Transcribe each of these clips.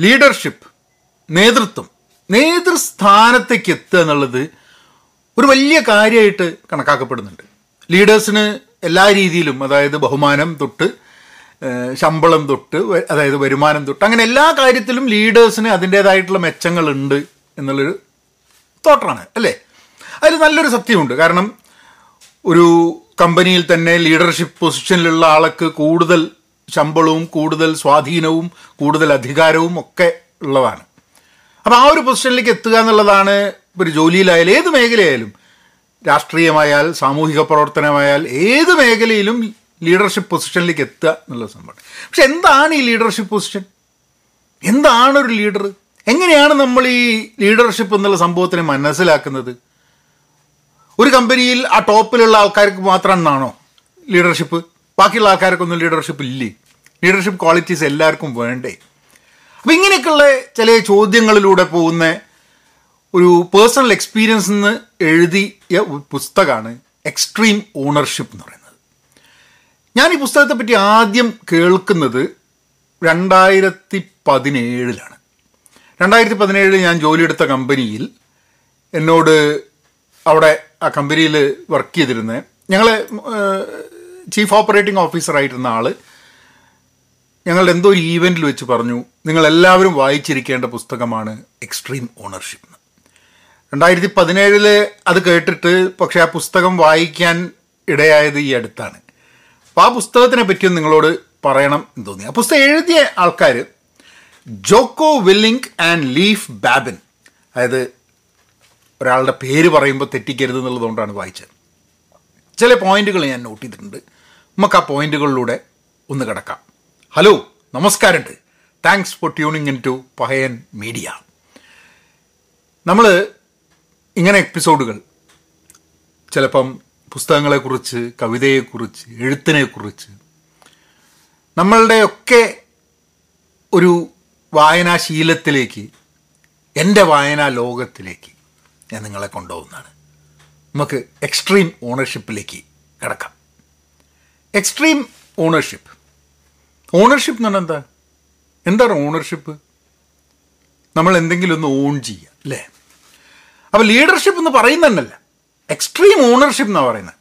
Leadership നേതൃത്വം നേതൃസ്ഥാനത്തേക്ക് എത്തുക എന്നുള്ളത് ഒരു വലിയ കാര്യമായിട്ട് കണക്കാക്കപ്പെടുന്നുണ്ട്. ലീഡേഴ്സിന് എല്ലാ രീതിയിലും അതായത് ബഹുമാനം തൊട്ട് ശമ്പളം തൊട്ട് അതായത് വരുമാനം തൊട്ട് അങ്ങനെ എല്ലാ കാര്യത്തിലും ലീഡേഴ്സിന് അതിന്റേതായിട്ടുള്ള മെച്ചങ്ങളുണ്ട് എന്നുള്ളൊരു തോട്ടാണ് അല്ലേ? അതിൽ നല്ലൊരു സത്യമുണ്ട്. കാരണം ഒരു കമ്പനിയിൽ തന്നെ ലീഡർഷിപ്പ് പൊസിഷനിലുള്ള ആൾക്ക് കൂടുതൽ ശമ്പളവും കൂടുതൽ സ്വാധീനവും കൂടുതൽ അധികാരവും ഒക്കെ ഉള്ളതാണ്. അപ്പോൾ ആ ഒരു പൊസിഷനിലേക്ക് എത്തുക എന്നുള്ളതാണ് ഒരു ജോലിയിലായാലും ഏത് മേഖലയായാലും രാഷ്ട്രീയമായാൽ സാമൂഹിക പ്രവർത്തനമായാൽ ഏത് മേഖലയിലും ലീഡർഷിപ്പ് പൊസിഷനിലേക്ക് എത്തുക എന്നുള്ള സംഭവം പക്ഷെ എന്താണ് ഈ ലീഡർഷിപ്പ് പൊസിഷൻ? എന്താണ് ഒരു ലീഡർ? എങ്ങനെയാണ് നമ്മൾ ഈ ലീഡർഷിപ്പ് എന്നുള്ള സംഭവത്തിനെ മനസ്സിലാക്കുന്നത്? ഒരു കമ്പനിയിൽ ആ ടോപ്പിലുള്ള ആൾക്കാർക്ക് മാത്രമാണോ ലീഡർഷിപ്പ്? ബാക്കിയുള്ള ആൾക്കാർക്കൊന്നും ലീഡർഷിപ്പ് ഇല്ലേ? ലീഡർഷിപ്പ് ക്വാളിറ്റീസ് എല്ലാവർക്കും വേണ്ടേ? അപ്പം ഇങ്ങനെയൊക്കെയുള്ള ചില ചോദ്യങ്ങളിലൂടെ പോകുന്ന ഒരു പേഴ്സണൽ എക്സ്പീരിയൻസ് നിന്ന് എഴുതിയ പുസ്തകമാണ് എക്സ്ട്രീം ഓണർഷിപ്പ് എന്ന് പറയുന്നത്. ഞാൻ ഈ പുസ്തകത്തെ പറ്റി ആദ്യം കേൾക്കുന്നത് രണ്ടായിരത്തി പതിനേഴിലാണ് രണ്ടായിരത്തി പതിനേഴിൽ ഞാൻ ജോലിയെടുത്ത കമ്പനിയിൽ എന്നോട് അവിടെ ആ കമ്പനിയിൽ വർക്ക് ചെയ്തിരുന്ന. ഞങ്ങൾ ചീഫ് ഓപ്പറേറ്റിംഗ് ഓഫീസറായിരുന്ന ആൾ ഞങ്ങളുടെ എന്തോ ഒരു ഈവെന്റിൽ വെച്ച് പറഞ്ഞു നിങ്ങൾ എല്ലാവരും വായിച്ചിരിക്കേണ്ട പുസ്തകമാണ് എക്സ്ട്രീം ഓണർഷിപ്പ് രണ്ടായിരത്തി പതിനേഴിൽ അത് കേട്ടിട്ട് പക്ഷെ ആ പുസ്തകം വായിക്കാൻ ഇടയായത് ഈ അടുത്താണ്. അപ്പോൾ ആ പുസ്തകത്തിനെ പറ്റിയും നിങ്ങളോട് പറയണം എന്ന് തോന്നി. ആ പുസ്തകം എഴുതിയ ആൾക്കാർ Jocko Willink and Leif Babin. അതായത് ഒരാളുടെ പേര് പറയുമ്പോൾ തെറ്റിക്കരുത് എന്നുള്ളതുകൊണ്ടാണ് വായിച്ചത്. ചില പോയിന്റുകൾ ഞാൻ നോട്ട് ചെയ്തിട്ടുണ്ട്. നമുക്ക് ആ പോയിന്റുകളിലൂടെ ഒന്ന് കിടക്കാം. ഹലോ നമസ്കാരമുണ്ട്. Thanks for tuning in to Pahayan media നമ്മൾ ഇങ്ങനെ എപ്പിസോഡുകൾ ചിലപ്പം പുസ്തകങ്ങളെക്കുറിച്ച് കവിതയെക്കുറിച്ച് എഴുത്തിനെക്കുറിച്ച് നമ്മളുടെയൊക്കെ ഒരു വായനാശീലത്തിലേക്ക് എന്റെ വായനാ ലോകത്തിലേക്ക് ഞാൻ നിങ്ങളെ കൊണ്ടുപോകുന്നതാണ്. നമുക്ക് എക്സ്ട്രീം ഓണർഷിപ്പിലേക്ക് കിടക്കാം. എക്സ്ട്രീം ഓണർഷിപ്പ് ഓണർഷിപ്പ് എന്ന് പറഞ്ഞാൽ എന്താ? എന്താണ് ഓണർഷിപ്പ് നമ്മൾ എന്തെങ്കിലും ഒന്ന് ഓൺ ചെയ്യുക അല്ലേ? അപ്പോൾ ലീഡർഷിപ്പ് എന്ന് പറയുന്നതല്ല എക്സ്ട്രീം ഓണർഷിപ്പ് എന്നാണ് പറയുന്നത്.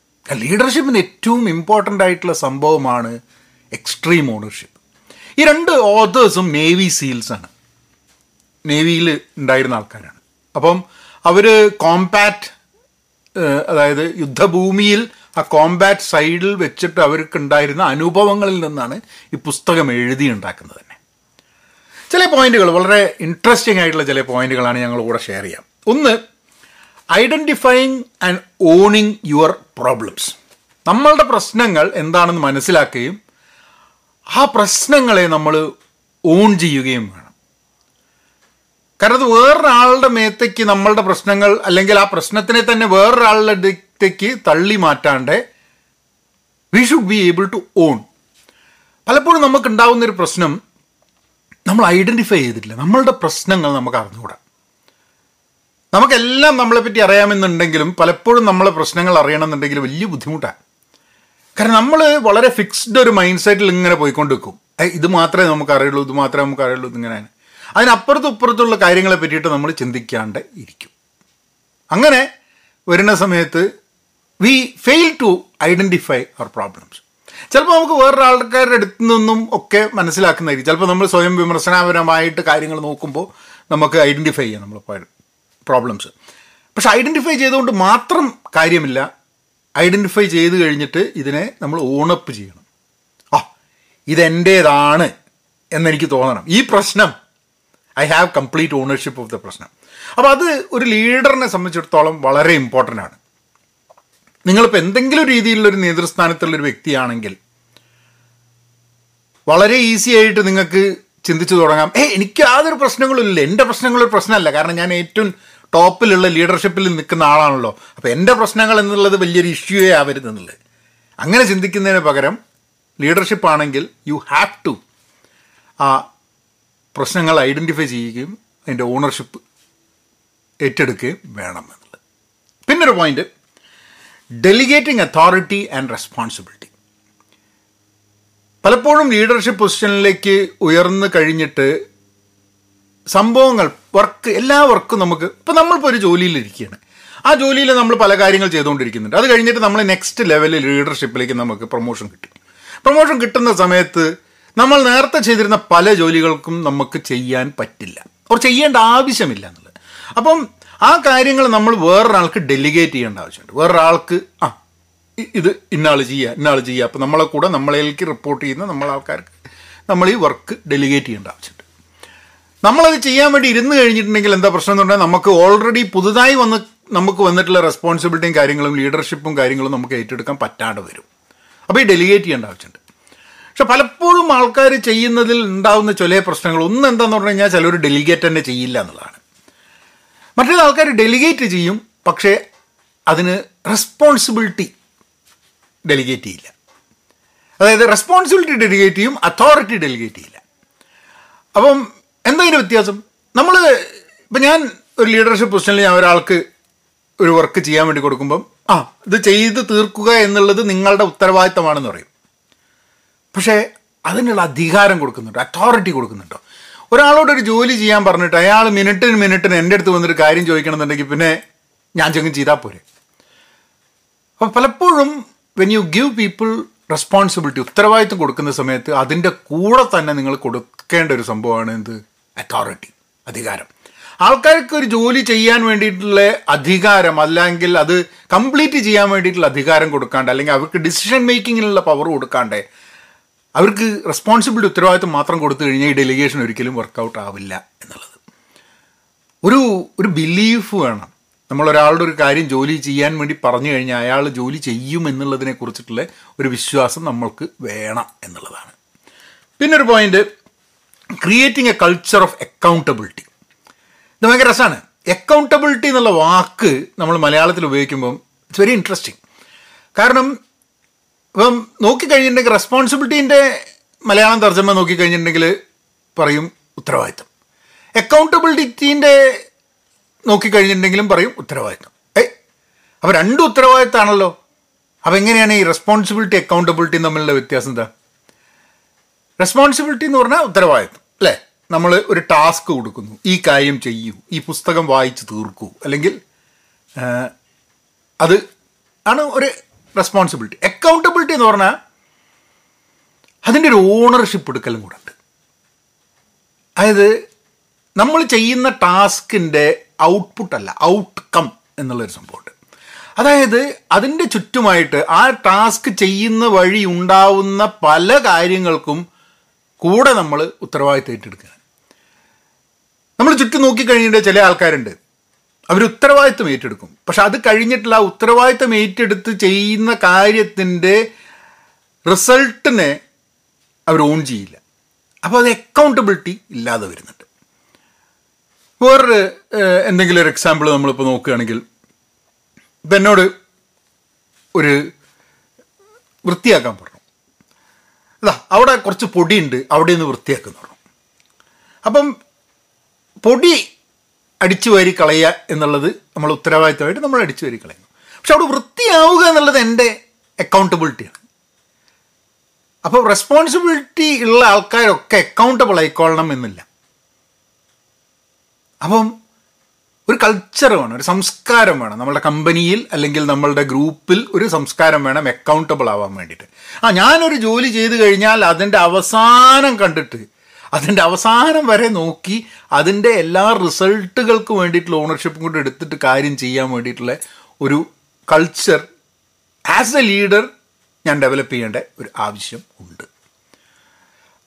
ലീഡർഷിപ്പിന് ഏറ്റവും ഇമ്പോർട്ടന്റ് ആയിട്ടുള്ള സംഭവമാണ് എക്സ്ട്രീം ഓണർഷിപ്പ് ഈ രണ്ട് ഓതേഴ്സും നേവി സീൽസാണ് നേവിയിൽ ഉണ്ടായിരുന്ന ആൾക്കാരാണ്. അപ്പം അവർ കോമ്പാറ്റ് അതായത് യുദ്ധഭൂമിയിൽ ആ കോമ്പാറ്റ് സൈഡിൽ വെച്ചിട്ട് അവർക്ക് ഉണ്ടായിരുന്ന അനുഭവങ്ങളിൽ നിന്നാണ് ഈ പുസ്തകം എഴുതി ഉണ്ടാക്കുന്നത് തന്നെ. ചില പോയിന്റുകൾ വളരെ ഇൻട്രസ്റ്റിംഗ് ആയിട്ടുള്ള ചില പോയിന്റുകളാണ് ഞങ്ങൾ കൂടെ ഷെയർ ചെയ്യാം. ഒന്ന് identifying and owning your problems നമ്മളുടെ പ്രശ്നങ്ങൾ എന്താണെന്ന് മനസ്സിലാക്കുകയും ആ പ്രശ്നങ്ങളെ നമ്മൾ ഓൺ ചെയ്യുകയും വേണം. കാരണം അത് വേറൊരാളുടെ മേത്തേക്ക് നമ്മളുടെ പ്രശ്നങ്ങൾ അല്ലെങ്കിൽ ആ പ്രശ്നത്തിനെ തന്നെ വേറൊരാളുടെ അടുത്തേക്ക് തള്ളി മാറ്റാണ്ട് we should be able to own പലപ്പോഴും നമുക്ക് ഉണ്ടാകുന്ന ഒരു പ്രശ്നം നമ്മൾ ഐഡന്റിഫൈ ചെയ്തിട്ടില്ല. നമ്മളുടെ പ്രശ്നങ്ങൾ നമുക്ക് അറിഞ്ഞുകൂടാ. നമുക്കെല്ലാം നമ്മളെപ്പറ്റി അറിയാമെന്നുണ്ടെങ്കിലും പലപ്പോഴും നമ്മളെ പ്രശ്നങ്ങൾ അറിയണമെന്നുണ്ടെങ്കിൽ വലിയ ബുദ്ധിമുട്ടാണ് കാരണം നമ്മൾ വളരെ ഫിക്സ്ഡ് ഒരു മൈൻഡ് സെറ്റിൽ ഇങ്ങനെ പോയിക്കൊണ്ട് വെക്കും ഇത് മാത്രമേ നമുക്ക് അറിയുള്ളൂ ഇത് മാത്രമേ നമുക്ക് അറിയുള്ളൂ ഇതിങ്ങനെയാണ് അതിനപ്പുറത്തും ഇപ്പുറത്തുള്ള കാര്യങ്ങളെ പറ്റിയിട്ട് നമ്മൾ ചിന്തിക്കാണ്ട് ഇരിക്കും. അങ്ങനെ വരുന്ന സമയത്ത് we fail to identify our problems ചിലപ്പോൾ നമുക്ക് വേറൊരാൾക്കാരുടെ അടുത്തു നിന്നും ഒക്കെ മനസ്സിലാക്കുന്നതായിരിക്കും. ചിലപ്പോൾ നമ്മൾ സ്വയം വിമർശനപരമായിട്ട് കാര്യങ്ങൾ നോക്കുമ്പോൾ നമുക്ക് ഐഡന്റിഫൈ ചെയ്യാം നമ്മൾ പ്രോബ്ലംസ് പക്ഷെ ഐഡന്റിഫൈ ചെയ്തുകൊണ്ട് മാത്രം കാര്യമില്ല. ഐഡന്റിഫൈ ചെയ്ത് കഴിഞ്ഞിട്ട് ഇതിനെ നമ്മൾ ഓണപ്പ് ചെയ്യണം. ആ ഇതെന്റേതാണ് എന്നെനിക്ക് തോന്നണം. ഈ പ്രശ്നം. I have complete ownership of the പ്രശ്നം. അപ്പോൾ അത് ഒരു ലീഡറിനെ സംബന്ധിച്ചിടത്തോളം വളരെ ഇമ്പോർട്ടന്റ് ആണ്. നിങ്ങളിപ്പോൾ എന്തെങ്കിലും രീതിയിലുള്ളൊരു നേതൃസ്ഥാനത്തുള്ളൊരു വ്യക്തിയാണെങ്കിൽ വളരെ ഈസി ആയിട്ട് നിങ്ങൾക്ക് ചിന്തിച്ചു തുടങ്ങാം. ഏ എനിക്ക് യാതൊരു പ്രശ്നങ്ങളും ഇല്ല. എന്റെ പ്രശ്നങ്ങളൊരു പ്രശ്നമല്ല. കാരണം ഞാൻ ഏറ്റവും ടോപ്പിലുള്ള ലീഡർഷിപ്പിൽ നിൽക്കുന്ന ആളാണല്ലോ. അപ്പോൾ എന്റെ പ്രശ്നങ്ങൾ എന്നുള്ളത് വലിയൊരു ഇഷ്യൂവേ ആവരുത് എന്നുള്ളത്. അങ്ങനെ ചിന്തിക്കുന്നതിന് പകരം ലീഡർഷിപ്പ് ആണെങ്കിൽ യു ഹാവ് ടു ആ പ്രശ്നങ്ങൾ ഐഡന്റിഫൈ ചെയ്യുകയും അതിന്റെ ഓണർഷിപ്പ് ഏറ്റെടുക്കുകയും വേണം എന്നുള്ളത്. പിന്നൊരു point delegating authority and responsibility പലപ്പോഴും ലീഡർഷിപ്പ് പൊസിഷനിലേക്ക് ഉയർന്നു കഴിഞ്ഞിട്ട് സംഭവങ്ങൾ വർക്ക് എല്ലാ വർക്കും നമുക്ക് ഇപ്പോൾ നമ്മളിപ്പോൾ ഒരു ജോലിയിലിരിക്കുകയാണ് ആ ജോലിയിൽ നമ്മൾ പല കാര്യങ്ങൾ ചെയ്തുകൊണ്ടിരിക്കുന്നുണ്ട്. അത് കഴിഞ്ഞിട്ട് നമ്മൾ നെക്സ്റ്റ് ലെവലിൽ ലീഡർഷിപ്പിലേക്ക് നമുക്ക് പ്രൊമോഷൻ കിട്ടി. പ്രൊമോഷൻ കിട്ടുന്ന സമയത്ത് നമ്മൾ നേരത്തെ ചെയ്തിരുന്ന പല ജോലികൾക്കും നമുക്ക് ചെയ്യാൻ പറ്റില്ല. അവർ ചെയ്യേണ്ട ആവശ്യമില്ല എന്നുള്ളത്. അപ്പം ആ കാര്യങ്ങൾ നമ്മൾ വേറൊരാൾക്ക് ഡെലിഗേറ്റ് ചെയ്യേണ്ട ആവശ്യമുണ്ട്. വേറൊരാൾക്ക് ആ ഇത് ഇന്നാൾ ചെയ്യുക ഇന്നാൾ ചെയ്യുക അപ്പോൾ നമ്മളെ കൂടെ നമ്മളേക്ക് റിപ്പോർട്ട് ചെയ്യുന്ന നമ്മളെ ആൾക്കാർക്ക് നമ്മൾ ഈ വർക്ക് ഡെലിഗേറ്റ് ചെയ്യേണ്ട ആവശ്യമുണ്ട്. നമ്മളത് ചെയ്യാൻ വേണ്ടി ഇരുന്ന് കഴിഞ്ഞിട്ടുണ്ടെങ്കിൽ എന്താ പ്രശ്നം എന്ന് പറഞ്ഞാൽ നമുക്ക് ഓൾറെഡി പുതുതായി വന്ന് നമുക്ക് വന്നിട്ടുള്ള റെസ്പോൺസിബിലിറ്റിയും കാര്യങ്ങളും ലീഡർഷിപ്പും കാര്യങ്ങളും നമുക്ക് ഏറ്റെടുക്കാൻ പറ്റാണ്ട് വരും. അപ്പോൾ ഈ ഡെലിഗേറ്റ് ചെയ്യേണ്ട ആവശ്യമുണ്ട്. പക്ഷെ പലപ്പോഴും ആൾക്കാർ ചെയ്യുന്നതിൽ ഉണ്ടാകുന്ന ചില പ്രശ്നങ്ങൾ ഒന്ന് എന്താണെന്ന് പറഞ്ഞു കഴിഞ്ഞാൽ ചിലർ ഡെലിഗേറ്റ് തന്നെ ചെയ്യില്ല എന്നുള്ളതാണ്. മറ്റേത് ആൾക്കാർ ഡെലിഗേറ്റ് ചെയ്യും പക്ഷേ അതിന് റെസ്പോൺസിബിലിറ്റി ഡെലിഗേറ്റ് ചെയ്യില്ല. അതായത് റെസ്പോൺസിബിലിറ്റി ഡെലിഗേറ്റ് ചെയ്യും അതോറിറ്റി ഡെലിഗേറ്റ് ചെയ്യില്ല. അപ്പം എന്താ വ്യത്യാസം? നമ്മൾ ഇപ്പം ഞാൻ ഒരു ലീഡർഷിപ്പ് പൊസിഷനിൽ ഞാൻ ഒരാൾക്ക് ഒരു വർക്ക് ചെയ്യാൻ വേണ്ടി കൊടുക്കുമ്പം ആ ഇത് ചെയ്ത് തീർക്കുക എന്നുള്ളത് നിങ്ങളുടെ ഉത്തരവാദിത്തമാണെന്ന് പറയും. പക്ഷേ അതിനുള്ള അധികാരം കൊടുക്കുന്നുണ്ട് അതോറിറ്റി കൊടുക്കുന്നുണ്ടോ? ഒരാളോട് ഒരു ജോലി ചെയ്യാൻ പറഞ്ഞിട്ട് അയാൾ മിനിറ്റിന് മിനിറ്റിന് എന്റെ അടുത്ത് വന്നൊരു കാര്യം ചോദിക്കണമെന്നുണ്ടെങ്കിൽ പിന്നെ ഞാൻ ചെങ്ങും ചെയ്താൽ പോരെ. അപ്പം പലപ്പോഴും when you give people responsibility ഉത്തരവാദിത്വം കൊടുക്കുന്ന സമയത്ത് അതിന്റെ കൂടെ തന്നെ നിങ്ങൾ കൊടുക്കേണ്ട ഒരു സംഭവമാണ് എന്ത്? അതോറിറ്റി അധികാരം. ആൾക്കാർക്ക് ഒരു ജോലി ചെയ്യാൻ വേണ്ടിയിട്ടുള്ള അധികാരം അല്ലെങ്കിൽ അത് കംപ്ലീറ്റ് ചെയ്യാൻ വേണ്ടിയിട്ടുള്ള അധികാരം കൊടുക്കാണ്ട് അല്ലെങ്കിൽ അവർക്ക് ഡിസിഷൻ മേക്കിങ്ങിനുള്ള പവർ കൊടുക്കാണ്ട് അവർക്ക് റെസ്പോൺസിബിലിറ്റി ഉത്തരവാദിത്വം മാത്രം കൊടുത്തു കഴിഞ്ഞാൽ ഈ ഡെലിഗേഷൻ ഒരിക്കലും വർക്കൗട്ട് ആവില്ല എന്നുള്ളത്. ഒരു ഒരു ബിലീഫ് വേണം. നമ്മളൊരാളുടെ ഒരു കാര്യം ജോലി ചെയ്യാൻ വേണ്ടി പറഞ്ഞു കഴിഞ്ഞാൽ അയാൾ ജോലി ചെയ്യും എന്നുള്ളതിനെ കുറിച്ചിട്ടുള്ള ഒരു വിശ്വാസം നമ്മൾക്ക് വേണം എന്നുള്ളതാണ്. പിന്നെ ഒരു point creating a culture of accountability ഇത് ഭയങ്കര രസമാണ്. അക്കൗണ്ടബിലിറ്റി എന്നുള്ള വാക്ക് നമ്മൾ മലയാളത്തിൽ ഉപയോഗിക്കുമ്പം ഇറ്റ്സ് വെരി ഇൻട്രസ്റ്റിംഗ് കാരണം ഇപ്പം നോക്കിക്കഴിഞ്ഞിട്ടുണ്ടെങ്കിൽ റെസ്പോൺസിബിലിറ്റീന്റെ മലയാളം തർജമ നോക്കിക്കഴിഞ്ഞിട്ടുണ്ടെങ്കിൽ പറയും ഉത്തരവാദിത്തം അക്കൗണ്ടബിലിറ്റീന്റെ നോക്കിക്കഴിഞ്ഞിട്ടുണ്ടെങ്കിലും പറയും ഉത്തരവാദിത്തം ഏയ് അപ്പോൾ രണ്ട് ഉത്തരവാദിത്തമാണല്ലോ അപ്പോൾ എങ്ങനെയാണ് ഈ റെസ്പോൺസിബിലിറ്റി അക്കൗണ്ടബിലിറ്റി തമ്മിലുള്ള വ്യത്യാസം എന്താ? റെസ്പോൺസിബിലിറ്റി എന്ന് പറഞ്ഞാൽ ഉത്തരവാദിത്തം അല്ലേ? നമ്മൾ ഒരു ടാസ്ക് കൊടുക്കുന്നു. ഈ കാര്യം ചെയ്യൂ ഈ പുസ്തകം വായിച്ച് തീർക്കൂ. അല്ലെങ്കിൽ അത് ആണ് ഒരു റെസ്പോൺസിബിലിറ്റി അക്കൗണ്ടബിലിറ്റി എന്ന് പറഞ്ഞാൽ അതിന്റെ ഒരു ഓണർഷിപ്പ് എടുക്കലും കൂടെ ഉണ്ട് അതായത് നമ്മൾ ചെയ്യുന്ന ടാസ്കിന്റെ ഔട്ട്പുട്ട് അല്ല ഔട്ട്കം എന്നുള്ളൊരു സംഭവമുണ്ട്. അതായത് അതിന്റെ ചുറ്റുമായിട്ട് ആ ടാസ്ക് ചെയ്യുന്ന വഴി ഉണ്ടാവുന്ന പല കാര്യങ്ങൾക്കും കൂടെ നമ്മൾ ഉത്തരവാദിത്തം ഏറ്റെടുക്കുക നമ്മൾ ചുറ്റും നോക്കിക്കഴിഞ്ഞിട്ട് ചില ആൾക്കാരുണ്ട്. അവർ ഉത്തരവാദിത്വം ഏറ്റെടുക്കും. പക്ഷെ അത് കഴിഞ്ഞിട്ടുള്ള ആ ഉത്തരവാദിത്വം ഏറ്റെടുത്ത് ചെയ്യുന്ന കാര്യത്തിന്റെ റിസൾട്ടിനെ അവർ ഓൺ ചെയ്യില്ല. അപ്പോൾ അത് അക്കൗണ്ടബിലിറ്റി ഇല്ലാതെ വരുന്നുണ്ട്. വേറൊരു എന്തെങ്കിലും ഒരു എക്സാമ്പിൾ നമ്മളിപ്പോൾ നോക്കുകയാണെങ്കിൽ ഇപ്പം എന്നോട് ഒരു വൃത്തിയാക്കാൻ പറഞ്ഞു. അതാ അവിടെ കുറച്ച് പൊടിയുണ്ട്. അവിടെ നിന്ന് വൃത്തിയാക്കുന്നു പറഞ്ഞു. അപ്പം പൊടി അടിച്ചു വാരി കളയുക എന്നുള്ളത് നമ്മൾ ഉത്തരവാദിത്തമായിട്ട് നമ്മൾ അടിച്ചു വാരി കളയുന്നു. പക്ഷെ അവിടെ വൃത്തിയാവുക എന്നുള്ളത് എന്റെ അക്കൗണ്ടബിലിറ്റിയാണ് അപ്പോൾ റെസ്പോൺസിബിലിറ്റി ഉള്ള ആൾക്കാരൊക്കെ അക്കൗണ്ടബിൾ ആയിക്കൊള്ളണം എന്നില്ല. അപ്പം ഒരു കൾച്ചർ വേണം ഒരു സംസ്കാരം വേണം. നമ്മളുടെ കമ്പനിയിൽ അല്ലെങ്കിൽ നമ്മളുടെ ഗ്രൂപ്പിൽ ഒരു സംസ്കാരം വേണം അക്കൗണ്ടബിൾ ആവാൻ വേണ്ടിയിട്ട്. ആ ഞാനൊരു ജോലി ചെയ്ത് കഴിഞ്ഞാൽ അതിന്റെ അവസാനം കണ്ടിട്ട് അതിന്റെ അവസാനം വരെ നോക്കി അതിന്റെ എല്ലാ റിസൾട്ടുകൾക്ക് വേണ്ടിയിട്ടുള്ള ഓണർഷിപ്പും കൊണ്ട് എടുത്തിട്ട് കാര്യം ചെയ്യാൻ വേണ്ടിയിട്ടുള്ള ഒരു കൾച്ചർ ആസ് എ ലീഡർ ഞാൻ ഡെവലപ്പ് ചെയ്യേണ്ട ഒരു ആവശ്യം ഉണ്ട്.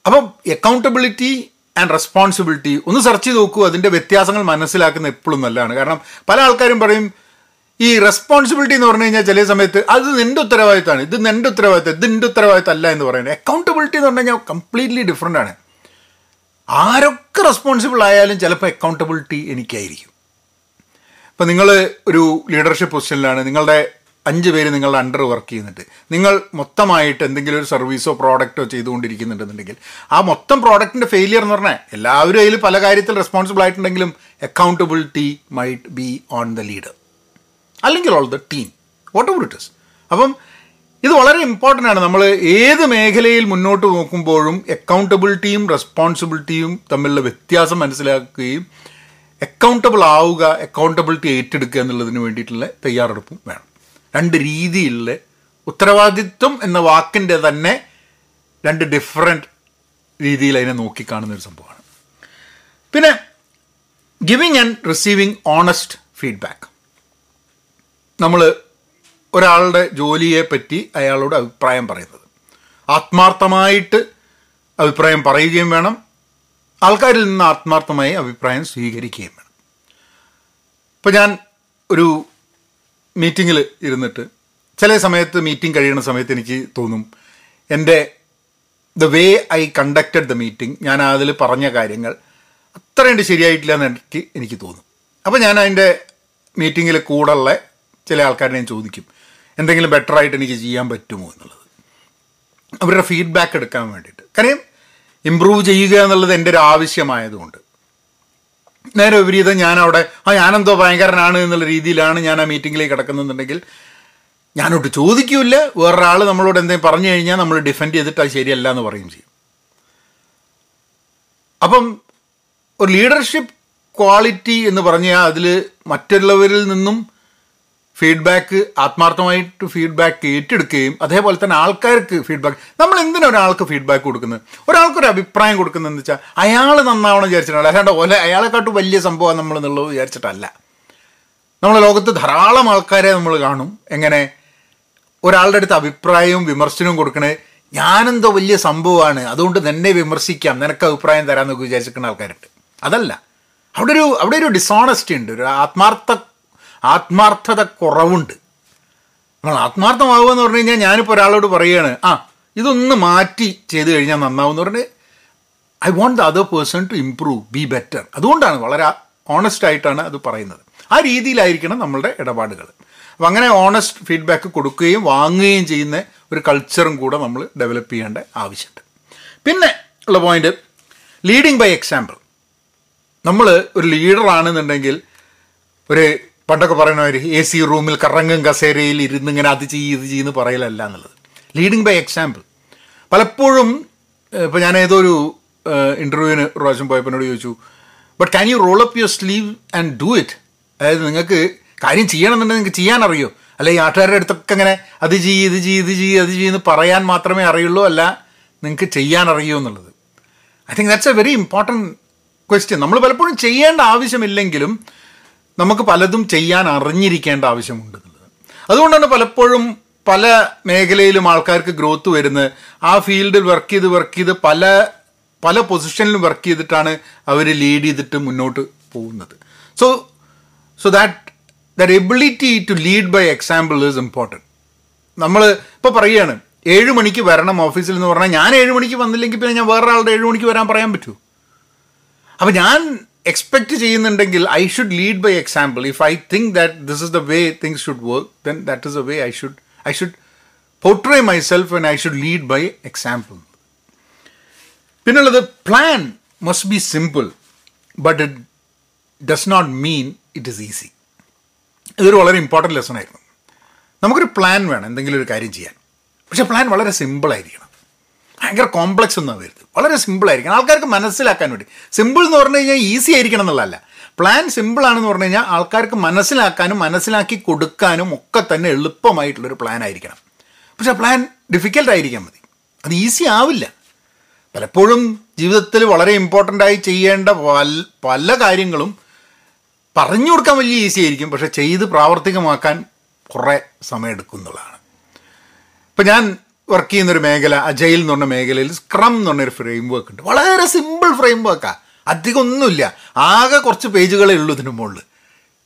അപ്പം അക്കൗണ്ടബിലിറ്റി ആൻഡ് റെസ്പോൺസിബിലിറ്റി ഒന്ന് സെർച്ച് ചെയ്ത് നോക്കൂ. അതിന്റെ വ്യത്യാസങ്ങൾ മനസ്സിലാക്കുന്ന എപ്പോഴും നല്ലതാണ്. കാരണം പല ആൾക്കാരും പറയും ഈ റെസ്പോൺസിബിലിറ്റി എന്ന് പറഞ്ഞു കഴിഞ്ഞാൽ ചില സമയത്ത് അത് നിന്റെ ഉത്തരവാദിത്തമാണ് ഇത് നിന്റെ ഉത്തരവാദിത്തം ഇത് നിന്റെ ഉത്തരവാദിത്തം അല്ല എന്ന് പറയുന്നത്. അക്കൗണ്ടബിലിറ്റി എന്ന് പറഞ്ഞു കഴിഞ്ഞാൽ കംപ്ലീറ്റ്ലി ഡിഫറെന്റ് ആണ്. ആരൊക്കെ റെസ്പോൺസിബിൾ ആയാലും ചിലപ്പോൾ അക്കൗണ്ടബിലിറ്റി എനിക്കായിരിക്കും. ഇപ്പം നിങ്ങൾ ഒരു ലീഡർഷിപ്പ് പൊസിഷനിലാണ് നിങ്ങളുടെ അഞ്ച് പേര് നിങ്ങളുടെ അണ്ടർ വർക്ക് ചെയ്യുന്നുണ്ട്. നിങ്ങൾ മൊത്തമായിട്ട് എന്തെങ്കിലും ഒരു സർവീസോ പ്രോഡക്റ്റോ ചെയ്തുകൊണ്ടിരിക്കുന്നുണ്ടെന്നുണ്ടെങ്കിൽ ആ മൊത്തം പ്രോഡക്റ്റിന്റെ ഫെയിലിയർ എന്ന് പറഞ്ഞാൽ എല്ലാവരും അതിൽ പല കാര്യത്തിൽ responsible ആയിട്ടുണ്ടെങ്കിലും accountability might be on the leader അല്ലെങ്കിൽ all the team whatever it is അപ്പം ഇത് വളരെ ഇമ്പോർട്ടന്റ് ആണ്. നമ്മൾ ഏത് മേഖലയിൽ മുന്നോട്ട് നോക്കുമ്പോഴും അക്കൗണ്ടബിലിറ്റിയും റെസ്പോൺസിബിലിറ്റിയും തമ്മിലുള്ള വ്യത്യാസം മനസ്സിലാക്കുകയും അക്കൗണ്ടബിൾ ആവുക അക്കൗണ്ടബിലിറ്റി ഏറ്റെടുക്കുക എന്നുള്ളതിന് വേണ്ടിയിട്ടുള്ള തയ്യാറെടുപ്പും വേണം. രണ്ട് രീതിയിലുള്ള ഉത്തരവാദിത്വം എന്ന വാക്കിന്റെ തന്നെ രണ്ട് ഡിഫറെന്റ് രീതിയിൽ അതിനെ നോക്കിക്കാണുന്ന ഒരു സംഭവമാണ്. പിന്നെ giving and receiving honest feedback നമ്മൾ ഒരാളുടെ ജോലിയെ പറ്റി അയാളോട് അഭിപ്രായം പറയുന്നത്. ആത്മാർത്ഥമായിട്ട് അഭിപ്രായം പറയുകയും വേണം. ആൾക്കാരിൽ നിന്ന് ആത്മാർത്ഥമായി അഭിപ്രായം സ്വീകരിക്കുകയും വേണം. ഇപ്പോൾ ഞാൻ ഒരു മീറ്റിങ്ങിൽ ഇരുന്നിട്ട് ചില സമയത്ത് മീറ്റിംഗ് കഴിയുന്ന സമയത്ത് എനിക്ക് തോന്നും എന്റെ the way I conducted the meeting ഞാൻ അതിൽ പറഞ്ഞ കാര്യങ്ങൾ അത്രയുണ്ട് ശരിയായിട്ടില്ല എന്ന് എനിക്ക് എനിക്ക് തോന്നും. അപ്പോൾ ഞാൻ അതിന്റെ മീറ്റിങ്ങിൽ കൂടെയുള്ള ചില ആൾക്കാരെ ഞാൻ ചോദിക്കും. എന്തെങ്കിലും ബെറ്റർ ആയിട്ട് എനിക്ക് ചെയ്യാൻ പറ്റുമോ എന്നുള്ളത്. അവരുടെ ഫീഡ്ബാക്ക് എടുക്കാൻ വേണ്ടിയിട്ട്. കാര്യം ഇമ്പ്രൂവ് ചെയ്യുക എന്നുള്ളത് എന്റെ ഒരു ആവശ്യമായതുകൊണ്ട്. നേരെ വിപരീതം ഞാൻ അവിടെ ആ ഞാനെന്തോ ഭയങ്കരനാണ് എന്നുള്ള രീതിയിലാണ് ഞാൻ ആ മീറ്റിങ്ങിലേക്ക് കിടക്കുന്നുണ്ടെങ്കിൽ ഞാനോട്ട് ചോദിക്കൂല വേറൊരാൾ നമ്മളോട് എന്തെങ്കിലും പറഞ്ഞു കഴിഞ്ഞാൽ നമ്മൾ ഡിഫെൻഡ് ചെയ്തിട്ട് അത് ശരിയല്ല എന്ന് പറയും ചെയ്യും. അപ്പം ഒരു ലീഡർഷിപ്പ് ക്വാളിറ്റി എന്ന് പറഞ്ഞാൽ അതിൽ മറ്റുള്ളവരിൽ നിന്നും ഫീഡ്ബാക്ക് ആത്മാർത്ഥമായിട്ട് ഫീഡ്ബാക്ക് ഏറ്റെടുക്കുകയും അതേപോലെ തന്നെ ആൾക്കാർക്ക് ഫീഡ്ബാക്ക് നമ്മൾ എന്തിനാണ് ഒരാൾക്ക് ഫീഡ്ബാക്ക് കൊടുക്കുന്നത്? ഒരാൾക്കൊരു അഭിപ്രായം കൊടുക്കുന്നതെന്ന് വെച്ചാൽ അയാൾ നന്നാവണം വിചാരിച്ചിട്ടല്ല അല്ലാണ്ട് ഒല അയാളെക്കാട്ടും വലിയ സംഭവം നമ്മൾ എന്നുള്ളത് വിചാരിച്ചിട്ടല്ല. നമ്മൾ ലോകത്ത് ധാരാളം ആൾക്കാരെ നമ്മൾ കാണും. എങ്ങനെ? ഒരാളുടെ അടുത്ത് അഭിപ്രായവും വിമർശനവും കൊടുക്കണേ ഞാനെന്തോ വലിയ സംഭവമാണ്. അതുകൊണ്ട് തന്നെ വിമർശിക്കാം. നിനക്ക് അഭിപ്രായം തരാമെന്നൊക്കെ വിചാരിച്ചിരിക്കുന്ന ആൾക്കാരുണ്ട്. അതല്ല. അവിടെ ഒരു അവിടെ ഒരു ഡിസോണസ്റ്റി ഉണ്ട്. ഒരു ആത്മാർത്ഥ ആത്മാർത്ഥത കുറവുണ്ട്. നമ്മൾ ആത്മാർത്ഥമാവുക എന്ന് പറഞ്ഞു കഴിഞ്ഞാൽ ഞാനിപ്പോൾ ഒരാളോട് പറയുകയാണ് ആ ഇതൊന്ന് മാറ്റി ചെയ്ത് കഴിഞ്ഞാൽ നന്നാവും എന്ന് പറഞ്ഞ് I want the other person to improve be better അതുകൊണ്ടാണ് വളരെ ഓണസ്റ്റ് ആയിട്ടാണ് അത് പറയുന്നത്. ആ രീതിയിലായിരിക്കണം നമ്മളുടെ ഇടപാടുകൾ. അപ്പം അങ്ങനെ ഓണസ്റ്റ് ഫീഡ്ബാക്ക് കൊടുക്കുകയും വാങ്ങുകയും ചെയ്യുന്ന ഒരു കൾച്ചറും കൂടെ നമ്മൾ ഡെവലപ്പ് ചെയ്യേണ്ട ആവശ്യമുണ്ട്. പിന്നെ ഉള്ള പോയിന്റ് ലീഡിങ് ബൈ എക്സാമ്പിൾ നമ്മൾ ഒരു ലീഡറാണെന്നുണ്ടെങ്കിൽ ഒരു പണ്ടൊക്കെ പറയുന്ന ഒരു എ സി റൂമിൽ കറങ്ങും കസേരയിൽ ഇരുന്ന് ഇങ്ങനെ അത് ചെയ്യ് ഇത് ചെയ്യുന്നു പറയലല്ല എന്നുള്ളത്. ലീഡിങ് ബൈ എക്സാമ്പിൾ പലപ്പോഴും ഇപ്പോൾ ഞാൻ ഏതോ ഒരു ഇന്റർവ്യൂവിന് പ്രാവശ്യം പോയപ്പോൾ എന്നോട് ചോദിച്ചു but can you roll up your sleeve and do it അതായത് നിങ്ങൾക്ക് കാര്യം ചെയ്യണമെന്നുണ്ടെങ്കിൽ നിങ്ങൾക്ക് ചെയ്യാൻ അറിയോ അല്ല ഈ ആട്ടുകാരുടെ അടുത്തൊക്കെ ഇങ്ങനെ അത് ചെയ്യ് ഇത് ചെയ്യ് ഇത് ചെയ്യ് അത് ചെയ്യുന്നു പറയാൻ മാത്രമേ അറിയുള്ളൂ അല്ല നിങ്ങൾക്ക് ചെയ്യാൻ അറിയൂ എന്നുള്ളത്. I think that's a very important question നമ്മൾ പലപ്പോഴും ചെയ്യേണ്ട ആവശ്യമില്ലെങ്കിലും നമുക്ക് പലതും ചെയ്യാൻ അറിഞ്ഞിരിക്കേണ്ട ആവശ്യമുണ്ട് അതുകൊണ്ടാണ് പലപ്പോഴും പല മേഖലയിലും ആൾക്കാർക്ക് ഗ്രോത്ത് വരുന്നത്. ആ ഫീൽഡിൽ വർക്ക് ചെയ്ത് വർക്ക് ചെയ്ത് പല പല പൊസിഷനിലും വർക്ക് ചെയ്തിട്ടാണ് അവർ ലീഡ് ചെയ്തിട്ട് മുന്നോട്ട് പോകുന്നത്. So so that that ability to lead by example is important നമ്മൾ ഇപ്പോൾ പറയുകയാണ് ഏഴ് മണിക്ക് വരണം ഓഫീസിൽ എന്ന് പറഞ്ഞാൽ ഞാൻ ഏഴ് മണിക്ക് വന്നില്ലെങ്കിൽ പിന്നെ ഞാൻ വേറൊരാളുടെ ഏഴ് മണിക്ക് വരാൻ പറയാൻ പറ്റുമോ അപ്പോൾ ഞാൻ എക്സ്പെക്റ്റ് ചെയ്യുന്നുണ്ടെങ്കിൽ I should lead by example if I think that this is the way things should work then that is the way I should I should portray myself and I should lead by example പിന്നുള്ളത് plan must be simple but it does not mean it is easy ഇതൊരു വളരെ important lesson ആയിരുന്നു. നമുക്കൊരു plan വേണം എന്തെങ്കിലും ഒരു കാര്യം ചെയ്യാൻ. പക്ഷേ പ്ലാൻ വളരെ സിമ്പിളായിരിക്കണം ഭയങ്കര കോംപ്ലക്സ് ഒന്നും വരുന്നത്. വളരെ സിമ്പിളായിരിക്കണം ആൾക്കാർക്ക് മനസ്സിലാക്കാൻ വേണ്ടി. സിമ്പിൾ എന്ന് പറഞ്ഞു കഴിഞ്ഞാൽ ഈസി ആയിരിക്കണം എന്നുള്ളതല്ല. പ്ലാൻ സിമ്പിളാണെന്ന് പറഞ്ഞു കഴിഞ്ഞാൽ ആൾക്കാർക്ക് മനസ്സിലാക്കാനും മനസ്സിലാക്കി കൊടുക്കാനും ഒക്കെ തന്നെ എളുപ്പമായിട്ടുള്ളൊരു പ്ലാൻ ആയിരിക്കണം. പക്ഷേ പ്ലാൻ ഡിഫിക്കൽട്ട് ആയിരിക്കാൻ മതി. അത് ഈസി ആവില്ല. പലപ്പോഴും ജീവിതത്തിൽ വളരെ ഇമ്പോർട്ടന്റ് ആയി ചെയ്യേണ്ട പല പല കാര്യങ്ങളും പറഞ്ഞു കൊടുക്കാൻ വലിയ ഈസി ആയിരിക്കും. പക്ഷെ ചെയ്ത് പ്രാവർത്തികമാക്കാൻ കുറേ സമയമെടുക്കും എന്നുള്ളതാണ്. ഇപ്പം ഞാൻ വർക്ക് ചെയ്യുന്നൊരു മേഖല അജയിൽ എന്ന് പറഞ്ഞ മേഖലയിൽ സ്ക്രം എന്ന് പറഞ്ഞൊരു ഫ്രെയിം വർക്ക് ഉണ്ട്. വളരെ സിമ്പിൾ ഫ്രെയിം വർക്കാണ് അധികം ഒന്നുമില്ല. ആകെ കുറച്ച് പേജുകളേ ഉള്ളൂ ഇതിന് മുകളിൽ.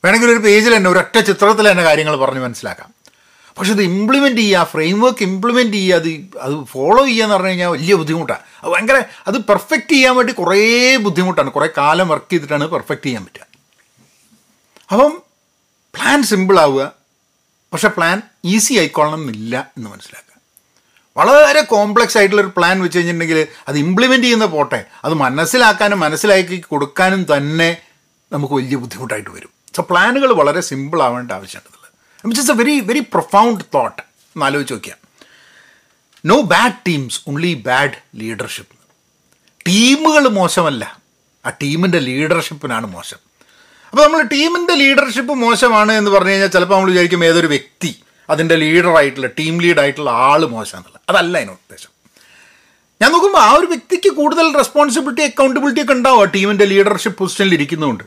വേണമെങ്കിൽ ഒരു പേജിൽ തന്നെ ഒരൊറ്റ ചിത്രത്തിൽ തന്നെ കാര്യങ്ങൾ പറഞ്ഞ് മനസ്സിലാക്കാം. പക്ഷെ ഇത് ഇംപ്ലിമെന്റ് ചെയ്യുക ഫ്രെയിം വർക്ക് ഇംപ്ലിമെന്റ് ചെയ്യുക അത് അത് ഫോളോ ചെയ്യുക എന്ന് പറഞ്ഞു കഴിഞ്ഞാൽ വലിയ ബുദ്ധിമുട്ടാണ് അത് ഭയങ്കര അത് പെർഫെക്റ്റ് ചെയ്യാൻ വേണ്ടി കുറേ ബുദ്ധിമുട്ടാണ്. കുറേ കാലം വർക്ക് ചെയ്തിട്ടാണ് പെർഫെക്റ്റ് ചെയ്യാൻ പറ്റുക. അപ്പം പ്ലാൻ സിമ്പിൾ ആവുക. പക്ഷെ പ്ലാൻ ഈസി ആയിക്കൊള്ളണം എന്നില്ല എന്ന് മനസ്സിലാക്കുക. വളരെ കോംപ്ലക്സ് ആയിട്ടുള്ളൊരു പ്ലാൻ വെച്ച് കഴിഞ്ഞിട്ടുണ്ടെങ്കിൽ അത് ഇംപ്ലിമെന്റ് ചെയ്യുന്ന പോട്ടെ അത് മനസ്സിലാക്കാനും മനസ്സിലാക്കി കൊടുക്കാനും തന്നെ നമുക്ക് വലിയ ബുദ്ധിമുട്ടായിട്ട് വരും. സോ പ്ലാനുകൾ വളരെ സിമ്പിൾ ആവേണ്ട ആവശ്യമുണ്ടെന്നുള്ളത് which is a very very profound thought എന്ന് ആലോചിച്ച് നോക്കിയാൽ no bad teams only bad leadership ടീമുകൾ മോശമല്ല. ആ ടീമിന്റെ ലീഡർഷിപ്പിനാണ് മോശം. അപ്പോൾ നമ്മൾ ടീമിന്റെ ലീഡർഷിപ്പ് മോശമാണ് എന്ന് പറഞ്ഞു കഴിഞ്ഞാൽ ചിലപ്പോൾ നമ്മൾ വിചാരിക്കും ഏതൊരു വ്യക്തി അതിന്റെ ലീഡറായിട്ടുള്ള ടീം ലീഡായിട്ടുള്ള ആൾ മോശമാണെന്നുള്ളത് അതല്ല അതിന് ഉദ്ദേശം. ഞാൻ നോക്കുമ്പോൾ ആ ഒരു വ്യക്തിക്ക് കൂടുതൽ റെസ്പോൺസിബിലിറ്റി അക്കൗണ്ടബിലിറ്റി ഒക്കെ ഉണ്ടാവും ആ ടീമിന്റെ ലീഡർഷിപ്പ് പൊസിഷനിൽ ഇരിക്കുന്നതുകൊണ്ട്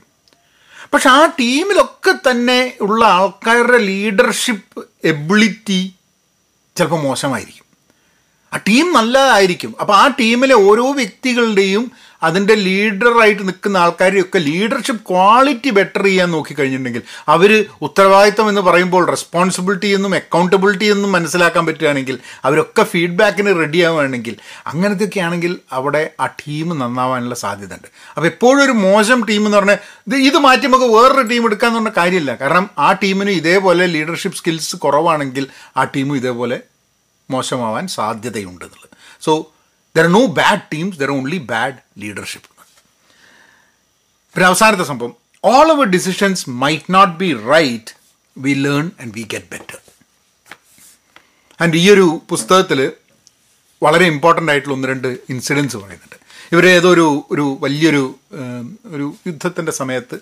പക്ഷെ ആ ടീമിലൊക്കെ തന്നെ ഉള്ള ആൾക്കാരുടെ ലീഡർഷിപ്പ് എബിലിറ്റി ചിലപ്പോൾ മോശമായിരിക്കും. ആ ടീം നല്ലതായിരിക്കും. അപ്പോൾ ആ ടീമിലെ ഓരോ വ്യക്തികളുടെയും അതിന്റെ ലീഡറായിട്ട് നിൽക്കുന്ന ആൾക്കാരെയൊക്കെ ലീഡർഷിപ്പ് ക്വാളിറ്റി ബെറ്റർ ചെയ്യാൻ നോക്കിക്കഴിഞ്ഞിട്ടുണ്ടെങ്കിൽ അവർ ഉത്തരവാദിത്തം എന്ന് പറയുമ്പോൾ റെസ്പോൺസിബിലിറ്റി എന്നും അക്കൗണ്ടബിലിറ്റി എന്നും മനസ്സിലാക്കാൻ പറ്റുകയാണെങ്കിൽ അവരൊക്കെ ഫീഡ്ബാക്കിന് റെഡി ആവുകയാണെങ്കിൽ അങ്ങനത്തെയൊക്കെ ആണെങ്കിൽ അവിടെ ആ ടീം നന്നാവാനുള്ള സാധ്യത ഉണ്ട് അപ്പോൾ എപ്പോഴും ഒരു മോശം ടീം എന്ന് പറഞ്ഞാൽ ഇത് ഇത് മാറ്റി നമുക്ക് വേറൊരു ടീം എടുക്കാമെന്ന് പറഞ്ഞ കാര്യമില്ല. കാരണം ആ ടീമിന് ഇതേപോലെ ലീഡർഷിപ്പ് സ്കിൽസ് കുറവാണെങ്കിൽ ആ ടീമും ഇതേപോലെ മോശമാവാൻ സാധ്യതയുണ്ട് എന്നുള്ളത്. So there are no bad teams there only bad leadership പിന്നെ അവസാനത്തെ സംഭവം. All our decisions might not be right we learn and we get better and ഈ ഒരു പുസ്തകത്തിൽ വളരെ ഇമ്പോർട്ടന്റ് ആയിട്ടുള്ള ഒന്ന് രണ്ട് ഇൻസിഡൻസ് പറയുന്നുണ്ട്. ഇവർ ഏതോ ഒരു ഒരു വലിയൊരു ഒരു യുദ്ധത്തിന്റെ സമയത്ത്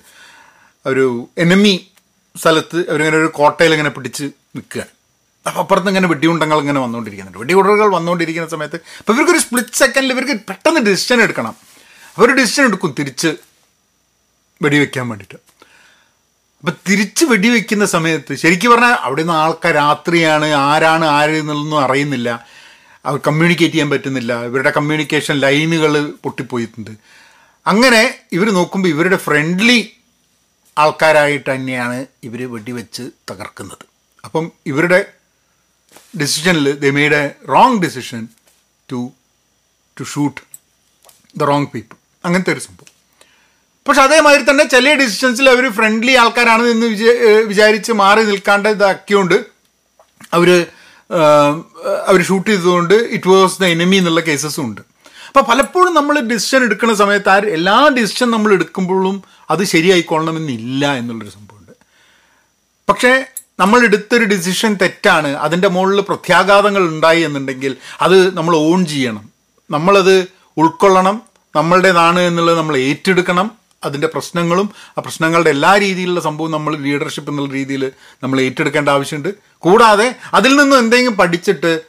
ഒരു എനിമി സ്ഥലത്ത് അവരിങ്ങനെ ഒരു കോട്ടയിൽ ഇങ്ങനെ പിടിച്ച് നിൽക്കുകയാണ്. അപ്പുറത്ത് ഇങ്ങനെ വെടിയുണ്ടങ്ങൾ ഇങ്ങനെ വന്നുകൊണ്ടിരിക്കുന്നുണ്ട്. വെടിയുണ്ടകൾ വന്നുകൊണ്ടിരിക്കുന്ന സമയത്ത് അപ്പോൾ ഇവർക്കൊരു സ്പ്ലിറ്റ് സെക്കൻഡിൽ ഇവർക്ക് പെട്ടെന്ന് ഡിസിഷൻ എടുക്കണം. അവർ ഡിസിഷൻ എടുക്കും തിരിച്ച് വെടിവെക്കാൻ വേണ്ടിയിട്ട് അപ്പം തിരിച്ച് വെടിവെക്കുന്ന സമയത്ത് ശരിക്കും പറഞ്ഞാൽ അവിടെ നിന്ന് ആൾക്കാർ രാത്രിയാണ് ആരാണ് ആര് എന്നുള്ളതൊന്നും അറിയുന്നില്ല. അവർ കമ്മ്യൂണിക്കേറ്റ് ചെയ്യാൻ പറ്റുന്നില്ല. ഇവരുടെ കമ്മ്യൂണിക്കേഷൻ ലൈനുകൾ പൊട്ടിപ്പോയിട്ടുണ്ട്. അങ്ങനെ ഇവർ നോക്കുമ്പോൾ ഇവരുടെ ഫ്രണ്ട്ലി ആൾക്കാരായിട്ട് തന്നെയാണ് ഇവർ വെടിവെച്ച് തകർക്കുന്നത്. അപ്പം ഇവരുടെ ഡിസിഷനിൽ they made a wrong decision to to shoot the wrong people അങ്ങനത്തെ ഒരു സംഭവം. പക്ഷെ അതേമാതിരി തന്നെ ചില ഡിസിഷൻസിൽ അവർ ഫ്രണ്ട്ലി ആൾക്കാരാണ് എന്ന് വിചാ വിചാരിച്ച് മാറി നിൽക്കാണ്ട് ഇതാക്കിയോണ്ട് അവർ അവർ ഷൂട്ട് ചെയ്തതുകൊണ്ട് ഇറ്റ് വാസ് ദ എനിമി എന്നുള്ള കേസസും ഉണ്ട്. അപ്പോൾ പലപ്പോഴും നമ്മൾ ഡിസിഷൻ എടുക്കുന്ന സമയത്ത് ആ എല്ലാ ഡിസിഷൻ നമ്മൾ എടുക്കുമ്പോഴും അത് ശരിയായിക്കൊള്ളണമെന്നില്ല എന്നുള്ളൊരു സംഭവമുണ്ട്. പക്ഷേ നമ്മൾ എടുത്തൊരു ഡിസിഷൻ തെറ്റാണ് അതിന്റെ മുകളിൽ പ്രത്യാഘാതങ്ങൾ ഉണ്ടായി എന്നുണ്ടെങ്കിൽ അത് നമ്മൾ ഓൺ ചെയ്യണം. നമ്മളത് ഉൾക്കൊള്ളണം നമ്മളുടേതാണ് എന്നുള്ളത് നമ്മൾ ഏറ്റെടുക്കണം അതിന്റെ പ്രശ്നങ്ങളും ആ പ്രശ്നങ്ങളുടെ എല്ലാ രീതിയിലുള്ള സംഭവം നമ്മൾ ലീഡർഷിപ്പ് എന്നുള്ള രീതിയിൽ നമ്മൾ ഏറ്റെടുക്കേണ്ട ആവശ്യമുണ്ട്. കൂടാതെ അതിൽ നിന്നും എന്തെങ്കിലും പഠിച്ചിട്ട്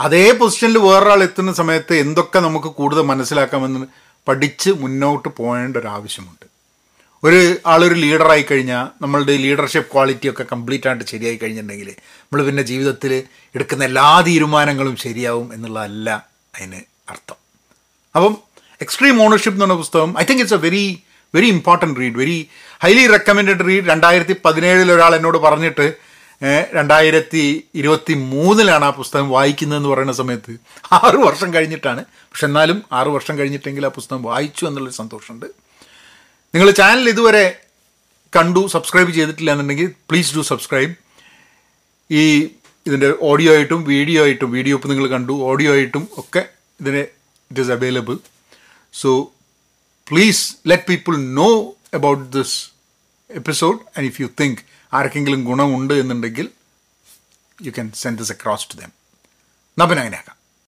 അതേ പൊസിഷനിൽ വേറൊരാൾ എത്തുന്ന സമയത്ത് എന്തൊക്കെ നമുക്ക് കൂടുതൽ മനസ്സിലാക്കാമെന്ന് പഠിച്ച് മുന്നോട്ട് പോകേണ്ട ഒരു ആവശ്യമുണ്ട്. ഒരു ആളൊരു ലീഡറായി കഴിഞ്ഞാൽ നമ്മളുടെ ലീഡർഷിപ്പ് ക്വാളിറ്റി ഒക്കെ കംപ്ലീറ്റ് ആയിട്ട് ശരിയായി കഴിഞ്ഞിട്ടുണ്ടെങ്കിൽ നമ്മൾ പിന്നെ ജീവിതത്തിൽ എടുക്കുന്ന എല്ലാ തീരുമാനങ്ങളും ശരിയാവും എന്നുള്ളതല്ല അതിന് അർത്ഥം. അപ്പം എക്സ്ട്രീം ഓണർഷിപ്പ് എന്ന് പറഞ്ഞ പുസ്തകം I think it's a very very important read very highly recommended read രണ്ടായിരത്തി പതിനേഴിൽ ഒരാൾ എന്നോട് പറഞ്ഞിട്ട് രണ്ടായിരത്തി ഇരുപത്തി മൂന്നിലാണ് ആ പുസ്തകം വായിക്കുന്നതെന്ന് പറയുന്ന സമയത്ത് ആറു വർഷം കഴിഞ്ഞിട്ടാണ്. പക്ഷെ എന്നാലും ആറു വർഷം കഴിഞ്ഞിട്ടെങ്കിൽ ആ പുസ്തകം വായിച്ചു എന്നുള്ളൊരു സന്തോഷമുണ്ട്. നിങ്ങൾ ചാനൽ ഇതുവരെ കണ്ടു സബ്സ്ക്രൈബ് ചെയ്തിട്ടില്ല എന്നുണ്ടെങ്കിൽ പ്ലീസ് ഡു സബ്സ്ക്രൈബ് ഈ ഇതിന്റെ ഓഡിയോ ആയിട്ടും വീഡിയോ ആയിട്ടും വീഡിയോ ഇപ്പോൾ നിങ്ങൾ കണ്ടു ഓഡിയോ ആയിട്ടും ഒക്കെ ഇതിന് it is available so please let people know about this episode and if you think ആർക്കെങ്കിലും ഗുണമുണ്ട് എന്നുണ്ടെങ്കിൽ you can send this across to them നബനങ്ങനെയാക്കാം